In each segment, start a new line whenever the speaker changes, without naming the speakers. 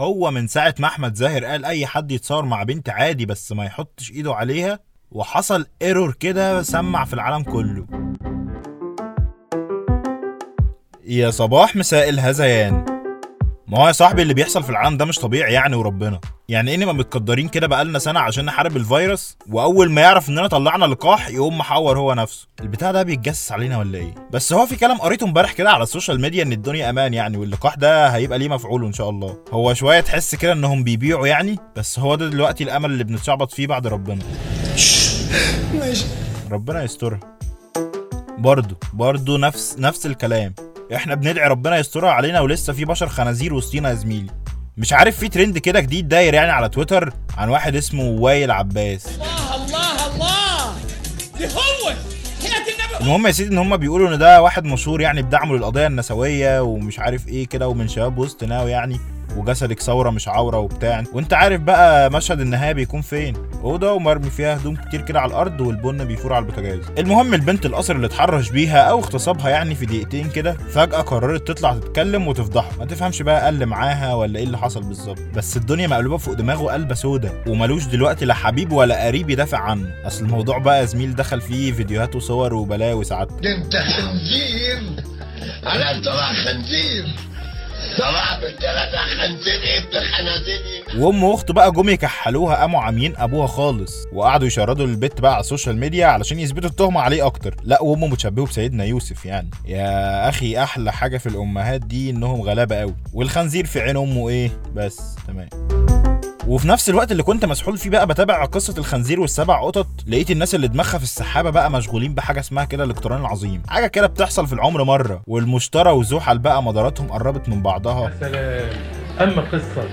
هو من ساعة ما أحمد زاهر قال أي حد يتصور مع بنت عادي بس ما يحطش إيده عليها وحصل error كده سمع في العالم كله. يا صباح مساء الهذيان. ما هو يا صاحبي اللي بيحصل في العالم ده مش طبيعي يعني وربنا. يعني إيه نبقى متأدرين كده بقالنا سنة عشان نحارب الفيروس وأول ما يعرف إننا طلعنا لقاح يقوم متحور هو نفسه. البتاع ده بيتجسس علينا ولا إيه؟ بس هو في كلام قريته امبارح كده على السوشيال ميديا إن الدنيا أمان يعني واللقاح ده هيبقى ليه مفعوله إن شاء الله. هو شوية تحس كده إنهم بيبيعوا يعني بس هو ده دلوقتي الأمل اللي بنتشعبط فيه بعد ربنا.
ماشي.
ربنا يسترها. برضه برضه نفس نفس الكلام. إحنا بندعي ربنا يسترها علينا ولسه في بشر خنازير وسطينا يا زميلي. مش عارف في ترند كده جديد داير يعني على تويتر عن واحد اسمه وائل عباس.
الله الله الله. ده هو.
المهم يا سيدي إن هم بيقولوا إن ده واحد مشهور يعني بدعمه للقضية النسوية ومش عارف إيه كده ومن شباب وسط ناو يعني. وجسدك ثورة مش عورة وبتاع. وانت عارف بقى مشهد النهاية بيكون فين. اوضه ومرمي فيها هدوم كتير كده على الأرض والبن بيفور على البوتاجاز. المهم البنت القصر اللي اتحرش بيها أو اغتصبها يعني في دقيقتين كده فجأة قررت تطلع تتكلم وتفضحه ما تفهمش بقى قل معاها ولا إيه اللي حصل بالظبط. بس الدنيا مقلوبة فوق دماغه قلبة سودا وملوش دلوقتي لا حبيب ولا قريب يدافع عنه. أصل الموضوع بقى زميل دخل فيه فيديوهات وصور وبلاوي ساعات
انت خنزير. على طلع خنزير. خنازير
وام واخته بقى جم يكحلوها قاموا عاميين ابوها خالص وقعدوا يشردوا البت بقى على السوشيال ميديا علشان يثبتوا التهمة عليه أكتر. لا وامه متشبهه بسيدنا يوسف يعني. يا أخي أحلى حاجة في الأمهات دي إنهم غلابة قوي والخنزير في عين أمه إيه؟ بس تمام. وفي نفس الوقت اللي كنت مسحول فيه بقى بتابع قصة الخنزير والسبع قطط لقيت الناس اللي دماغها في السحابة بقى مشغولين بحاجة اسمها كده الاقتران العظيم. حاجة كده بتحصل في العمر مرة والمشترى وزحل بقى مداراتهم قربت من بعضها.
سلام. أما قصه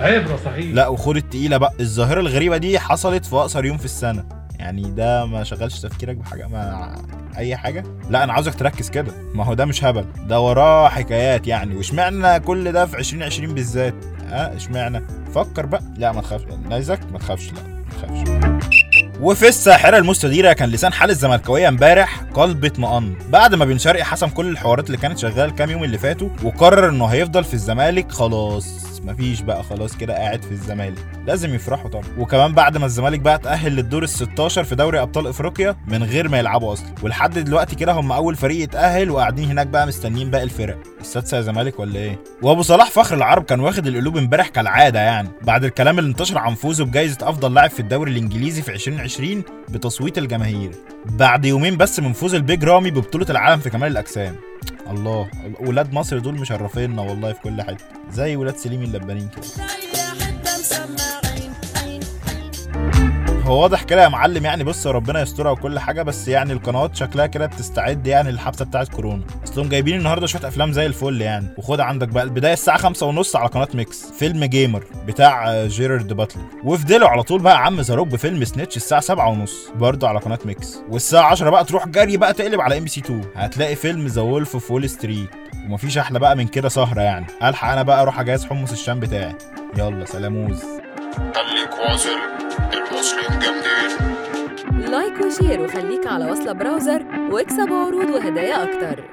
عبرة صحيح.
لا وخد التقيله بقى. الظاهرة الغريبة دي حصلت في اقصر يوم في السنة. يعني ده ما شغلش تفكيرك بحاجة ما أي حاجة؟ لا أنا عاوزك تركز كده. ما هو ده مش هبل ده وراه حكايات يعني. واشمعنى كل ده في 2020 بالذات؟ آه اشمعنى؟ فكر بقى. لا ما تخافش. نايزك ما تخافش. لا ما تخافش. وفي الساحرة المستديرة كان لسان حال الزملكاوية امبارح قلب اطمئن. بعد ما بن شرقي حسم كل الحوارات اللي كانت شغالة الكام يوم اللي فاتوا وقرر إنه هيفضل في الزمالك خلاص. مفيش بقى خلاص كده قاعد في الزمالك. لازم يفرحوا طبعا. وكمان بعد ما الزمالك بقى اتأهل للدور ال 16 في دوري أبطال إفريقيا من غير ما يلعبوا أصلا. ولحد دلوقتي كده هم أول فريق يتأهل وقاعدين هناك بقى مستنيين باقي الفرق. السادسة يا زمالك ولا إيه؟ وأبو صلاح فخر العرب كان واخد القلوب امبارح كالعادة يعني. بعد الكلام اللي انتشر عن فوزه بجائزة أفضل لاعب في الدوري الإنجليزي في 2020 بتصويت الجماهير. بعد يومين بس من فوز البيج رامي ببطولة العالم في كمال الأجسام. الله. ولاد مصر دول مشرفيننا والله في كل حتة. زي ولاد سليم اللبانين كده. هو واضح كده يا معلم يعني بص ربنا يسترها وكل حاجة بس يعني القنوات شكلها كده بتستعد يعني للحبسة بتاعت كورونا. اصلهم جايبين النهارده شوية أفلام زي الفل يعني. وخد عندك بقى البداية الساعة خمسة ونص على قناة ميكس فيلم جيمر بتاع جيرارد باتلر. وفي ضله على طول بقى عم زاروك بفيلم Snatch الساعة سبعة ونص برضه على قناة ميكس. والساعة 10 بقى تروح جري بقى تقلب على إم بي سي 2 هتلاقي فيلم The Wolf of Wall Street. ومفيش أحلى بقى من كده سهرة يعني. ألحق أنا بقى أروح أجهز حمص الشام بتاعي. يلا سلاموز.
خليك واصل المصريين جامدين
like و share وخليك على وصلة براوزر واكسب عروض وهدايا أكتر.